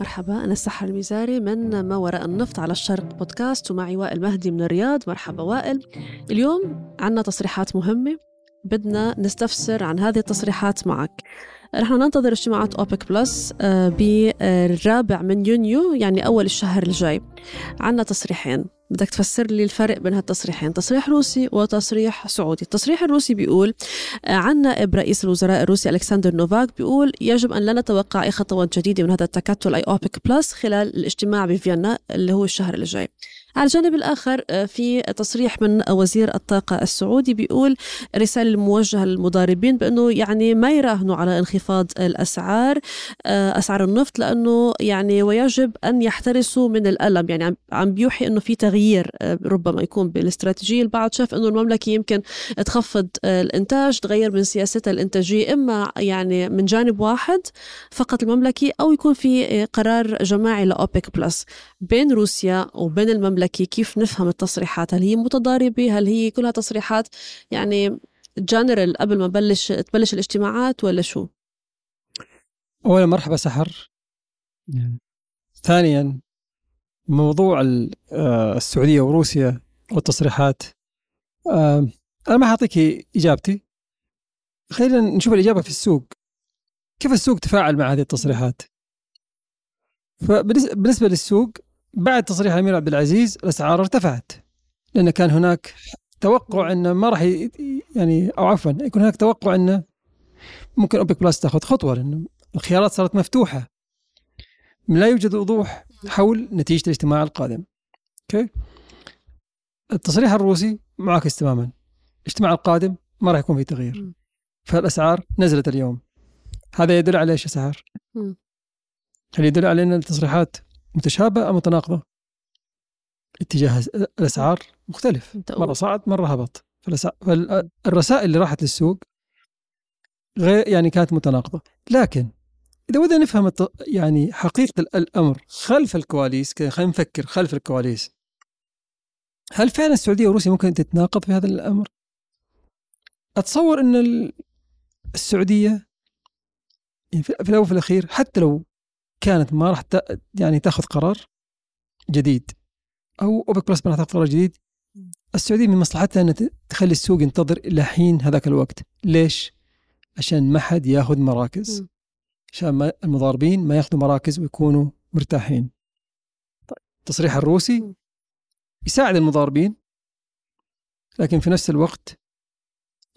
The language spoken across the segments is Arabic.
مرحبا أنا سحر الميزاري من ما وراء النفط على الشرق بودكاست ومعي وائل مهدي من الرياض. مرحبا وائل. اليوم عنا تصريحات مهمة. بدنا نستفسر عن هذه التصريحات معك. نحن ننتظر اجتماعات أوبك بلس آه، بالرابع من يونيو يعني أول الشهر الجاي. عنا تصريحين. بدك تفسر لي الفرق بين هالتصريحين تصريح روسي وتصريح سعودي. التصريح الروسي بيقول آه، عن نائب رئيس الوزراء الروسي ألكسندر نوفاك بيقول يجب أن لا نتوقع أي خطوات جديدة من هذا التكتل أي أوبك بلس خلال الاجتماع بفيينا اللي هو الشهر الجاي. على الجانب الآخر آه، في تصريح من وزير الطاقة السعودي بيقول رسالة موجهة للمضاربين بأنه يعني ما يراهنوا على انخفاض الأسعار آه، أسعار النفط لأنه يعني ويجب أن يحترسوا من الألم. يعني عم بيوحي أنه في تغيير آه، ربما يكون بالاستراتيجية. البعض شاف أنه المملكة يمكن تخفض الإنتاج تغير من سياستها الإنتاجية إما يعني من جانب واحد فقط المملكة أو يكون في قرار جماعي لأوبك بلس بين روسيا وبين المملكة المملكي كيف نفهم التصريحات؟ هل هي متضاربة؟ هل هي كلها تصريحات يعني جنرال قبل ما بلش تبلش الاجتماعات ولا شو؟ أولا مرحبا سحر. ثانيا موضوع آه، السعودية وروسيا والتصريحات. أنا ما حأعطيك إجابتي. خلينا نشوف الإجابة في السوق. كيف السوق تفاعل مع هذه التصريحات؟ فبالنسبة للسوق بعد تصريح الأمير عبد العزيز الأسعار ارتفعت لأن كان هناك توقع انه ما راح يعني أو عفوا يكون هناك توقع انه ممكن أوبك بلس تأخذ خطوة لأنه الخيارات صارت مفتوحة. لا يوجد وضوح حول نتيجة الاجتماع القادم. okay؟ التصريح الروسي معاكس تماما الاجتماع القادم ما راح يكون في تغيير. فالأسعار نزلت اليوم. هذا يدل على إيش يا سحر؟ هل يدل على إن التصريحات متشابهة أم متناقضة؟ اتجاه الأسعار مختلف. مرة صعد مرة هبط. فالرسائل اللي راحت للسوق غير يعني كانت متناقضة. لكن إذا بدنا نفهم يعني حقيقة الأمر خلف الكواليس خلينا نفكر خلف الكواليس. هل فعلا السعودية وروسيا ممكن تتناقض في هذا الأمر؟ أتصور أن السعودية يعني في الأول وفي الأخير حتى لو كانت ما راح يعني تاخذ قرار جديد. أو أوبك بلس ما راح تاخذ قرار جديد. السعودية من مصلحتها ان تخلي السوق ينتظر إلى حين هذاك الوقت. ليش؟ عشان ما حد ياخذ مراكز. عشان ما المضاربين ما ياخذوا مراكز ويكونوا مرتاحين. طيب. التصريح الروسي يساعد المضاربين لكن في نفس الوقت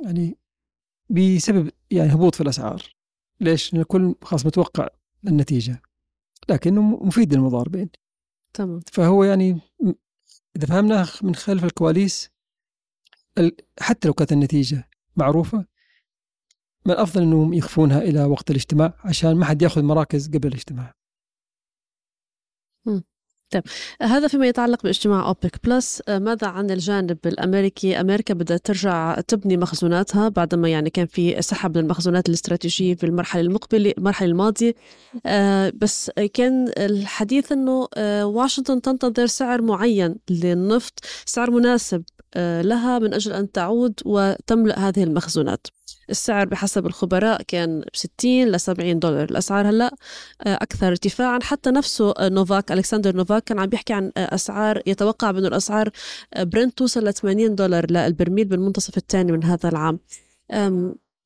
يعني بسبب يعني هبوط في الأسعار. ليش؟ لأن الكل خلاص متوقع النتيجة. لكنه مفيد للمضاربين تمام. فهو يعني إذا فهمناه من خلف الكواليس حتى لو كانت النتيجة معروفة من الأفضل أنهم يخفونها إلى وقت الاجتماع عشان ما حد يأخذ مراكز قبل الاجتماع. طيب هذا فيما يتعلق باجتماع اوبك بلس آه، ماذا عن الجانب الأمريكي؟ أمريكا بدها ترجع تبني مخزوناتها بعدما يعني كان في سحب للمخزونات الاستراتيجية في المرحلة المقبلة المرحلة الماضية. آه، بس كان الحديث إنه آه، واشنطن تنتظر سعر معين للنفط سعر مناسب لها من أجل أن تعود وتملأ هذه المخزونات. السعر بحسب الخبراء كان ب 60 ل 70 دولار الأسعار هلأ آه، أكثر ارتفاعا حتى نفسه آه، نوفاك ألكسندر نوفاك كان عم بيحكي عن آه، أسعار يتوقع بأنه الأسعار برنت توصل ل 80 دولار للبرميل بالمنتصف الثاني من هذا العام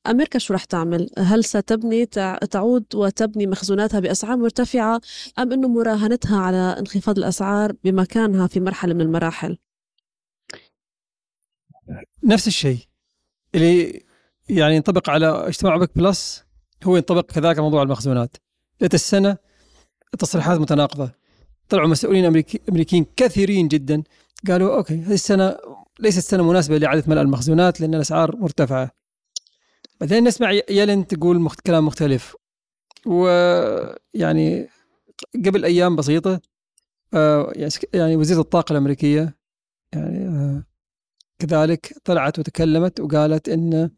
أمريكا شو رح تعمل؟ هل ستبني تعود وتبني مخزوناتها بأسعار مرتفعة أم أنه مراهنتها على انخفاض الأسعار بمكانها في مرحلة من المراحل؟ نفس الشيء اللي يعني ينطبق على اجتماع أوبك بلس هو ينطبق كذلك على موضوع المخزونات. ذات الشي التصريحات متناقضة. طلعوا مسؤولين أمريكيين كثيرين جدا. قالوا okay هذه السنة ليست سنه مناسبه لإعادة ملء المخزونات لأن الأسعار مرتفعة. بعدين نسمع يلن تقول كلام مختلف. ويعني قبل أيام بسيطة آه، يعني وزيره الطاقة الأمريكية يعني آه، كذلك طلعت وتكلمت وقالت إن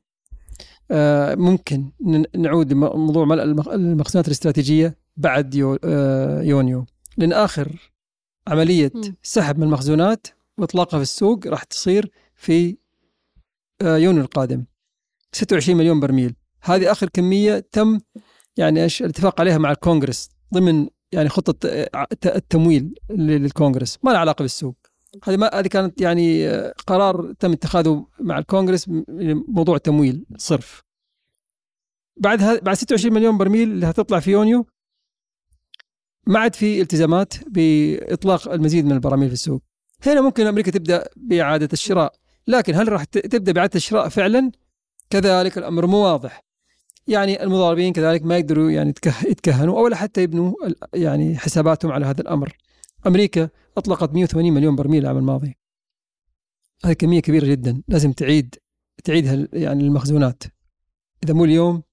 ممكن نعود لموضوع المخزونات الاستراتيجية بعد آه، يونيو. لأن آخر عملية سحب من المخزونات وإطلاقها في السوق راح تصير في آه، يونيو القادم. 26 مليون برميل. هذه آخر كمية تم يعني إيش الاتفاق عليها مع الكونغرس ضمن يعني خطة آه، التمويل للكونغرس. ما لها علاقة بالسوق. هذه ما هذه كانت يعني آه، قرار تم اتخاذه مع الكونغرس موضوع التمويل صرف. بعد هذا بعد 26 مليون برميل اللي هتطلع في يونيو ما عاد في التزامات بإطلاق المزيد من البراميل في السوق. هنا ممكن أمريكا تبدأ بإعادة الشراء لكن هل راح تبدأ بإعادة الشراء فعلا؟ كذلك الأمر مو واضح يعني المضاربين كذلك ما يقدروا يعني يتكهنوا أو حتى يبنوا يعني حساباتهم على هذا الأمر. أمريكا أطلقت 180 مليون برميل العام الماضي. هذه كمية كبيرة جدا. لازم تعيد تعيدها يعني المخزونات إذا مو اليوم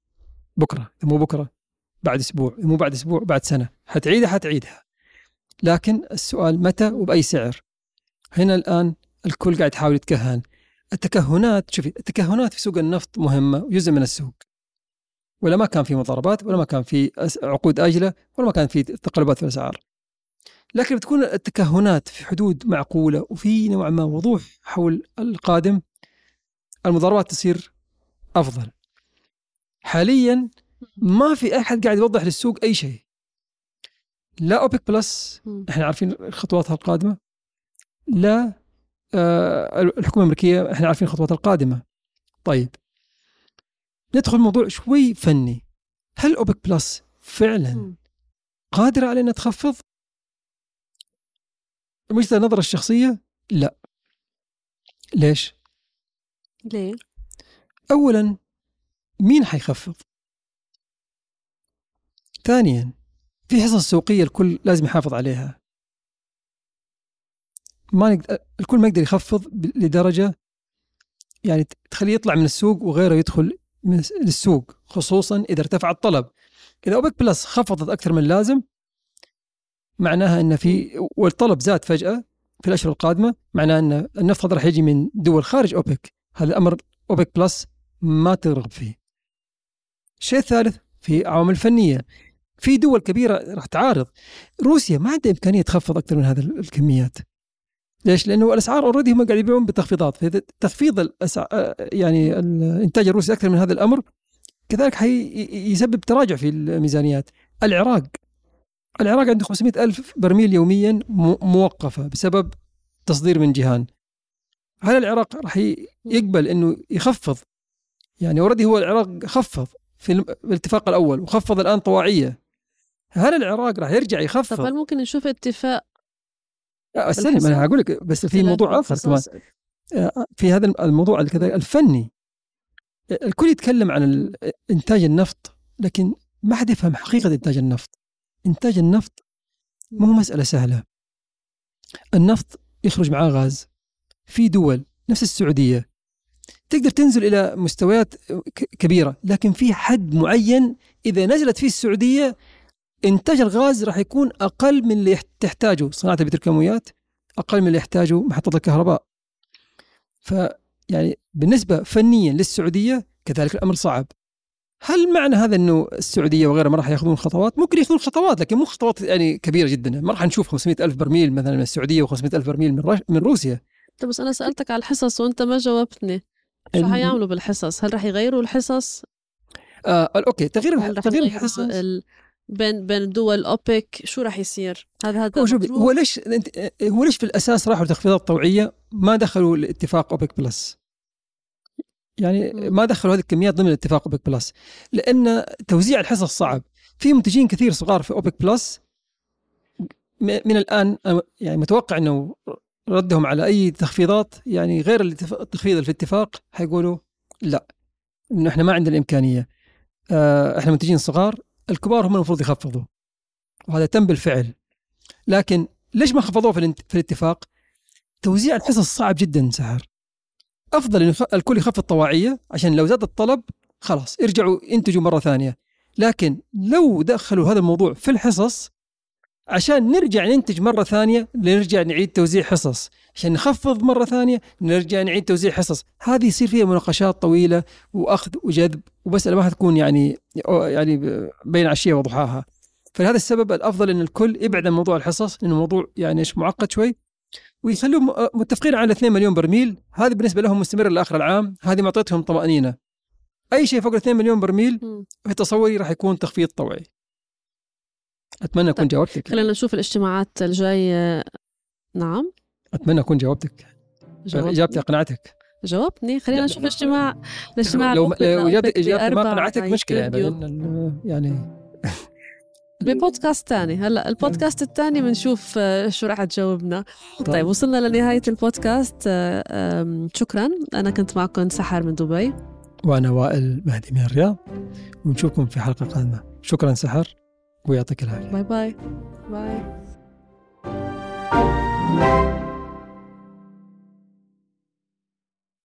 بكرة. إذا مو بكرة بعد أسبوع. مو بعد أسبوع بعد سنة. حتعيدها حتعيدها. لكن السؤال متى وبأي سعر؟ هنا الآن الكل قاعد يحاول يتكهن. التكهنات شوفي التكهنات في سوق النفط مهمة وجزء من السوق. ولا ما كان في مضاربات ولا ما كان في عقود آجلة ولا ما كان في تقلبات في الأسعار. لكن بتكون التكهنات في حدود معقولة وفي نوع ما وضوح حول القادم المضاربات تصير أفضل. حاليا ما في أحد قاعد يوضح للسوق أي شيء. لا أوبك بلس إحنا عارفين خطواتها القادمة. لا آه الحكومة الأمريكية إحنا عارفين الخطوات القادمة. طيب. ندخل موضوع شوي فني. هل أوبك بلس فعلا قادرة على انها تخفض؟ وجهه النظر الشخصية؟ لا. ليش؟ ليه؟ اولا مين حيخفض؟ ثانيا في حصص سوقية الكل لازم يحافظ عليها. ما نقدر الكل ما يقدر يخفض لدرجة يعني تخليه يطلع من السوق وغيره يدخل من للسوق خصوصا إذا ارتفع الطلب. إذا أوبك بلس خفضت أكثر من اللازم معناها إن في والطلب زاد فجأة في الأشهر القادمة معناه إن النفط هذا راح يجي من دول خارج أوبك. هذا الأمر أوبك بلس ما ترغب فيه. الشيء الثالث في عوامل فنية. في دول كبيرة راح تعارض. روسيا ما عندها إمكانية تخفض أكثر من هذه الكميات. ليش؟ لأنه الأسعار already هم قاعد يبيعون بتخفيضات تخفيض الأسع... يعني الإنتاج الروسي أكثر من هذا الأمر كذلك حيسبب تراجع في الميزانيات. العراق العراق عنده 500 ألف برميل يوميا موقفة بسبب تصدير من جيهان هل العراق راح يقبل إنه يخفض؟ يعني already هو العراق خفض في الاتفاق الأول وخفض الآن طواعيه. هل العراق راح يرجع يخفض؟ طب هل ممكن نشوف اتفاق؟ استني أنا هقول لك بس في موضوع آخر كمان. آه، في هذا الموضوع الفني. الكل يتكلم عن إنتاج النفط لكن ما حد يفهم حقيقة إنتاج النفط. إنتاج النفط مو مسألة سهلة. النفط يخرج معاه غاز في دول نفس السعودية تقدر تنزل إلى مستويات كبيرة لكن في حد معين إذا نزلت فيه السعودية إنتاج الغاز راح يكون أقل من اللي تحتاجه. صناعة البتروكيماويات أقل من اللي يحتاجه محطه الكهرباء. فيعني بالنسبة فنيا للسعودية كذلك الأمر صعب. هل معنى هذا إنه السعودية وغيرها ما راح يأخذون خطوات؟ ممكن يأخذون خطوات لكن مو خطوات يعني كبيرة جدا، ما راح نشوف 500 ألف برميل مثلا من السعودية و500 ألف برميل من, من روسيا. طيب بس أنا سألتك على الحصص وأنت ما جاوبتني. شو حيعملوا بالحصص؟ هل راح يغيروا الحصص؟ آه okay تغيير تغيير الحصص ال... بين بين دول أوبك شو راح يصير؟ هذا هذا هو شوفي هو ليش هو ليش في الأساس راحوا لتخفيضات طوعية ما دخلوا الاتفاق أوبك بلس؟ يعني ما دخلوا هذه الكميات ضمن اتفاق أوبك بلس. لأن توزيع الحصص صعب. في منتجين كثير صغار في أوبك بلس. من الآن يعني متوقع إنه ردهم على أي تخفيضات يعني غير التخفيض في الاتفاق حيقولوا لا. إنه إحنا ما عندنا الإمكانية. آه، إحنا منتجين صغار الكبار هم المفروض يخفضوا. وهذا تم بالفعل. لكن ليش ما خفضوه في الاتفاق؟ توزيع الحصص صعب جدا سهر. أفضل انه الكل يخفض طواعيه عشان لو زاد الطلب خلاص يرجعوا ينتجوا مرة ثانية. لكن لو دخلوا هذا الموضوع في الحصص عشان نرجع ننتج مرة ثانية نرجع نعيد توزيع حصص. عشان نخفض مرة ثانية نرجع نعيد توزيع حصص. هذه يصير فيها مناقشات طويلة وأخذ وجذب ومسألة ما حتكون يعني يعني بين عشية وضحاها. فلهذا السبب الأفضل أن الكل يبعد عن موضوع الحصص لأنه موضوع يعني إيش معقد شوي. ويخلوهم متفقين على 2 مليون برميل. هذه بالنسبة لهم مستمرة لآخر العام. هذه معطيتهم طمأنينة. أي شيء فوق 2 مليون برميل في تصوري راح يكون تخفيض طوعي أتمنى أكون طيب. جاوبتك. خلينا نشوف الاجتماعات الجاية. نعم. أتمنى أكون جاوبتك. جاوب- إجابتي أقنعتك. جاوبتني. خلينا. نشوف الاجتماع. الاجتماع لو إجابتي ما أربع قنعتك مشكلة. يعني يعني ببودكاست تاني. هلا البودكاست الثاني بنشوف آه، شو راح تجاوبنا. طيب. طيب وصلنا لنهاية البودكاست. آه، شكرا. أنا كنت معكم سحر من دبي. وأنا وائل مهدي من الرياض. ونشوفكم في حلقة قادمة. شكرا سحر. ويعطيك العافية. bye bye. bye.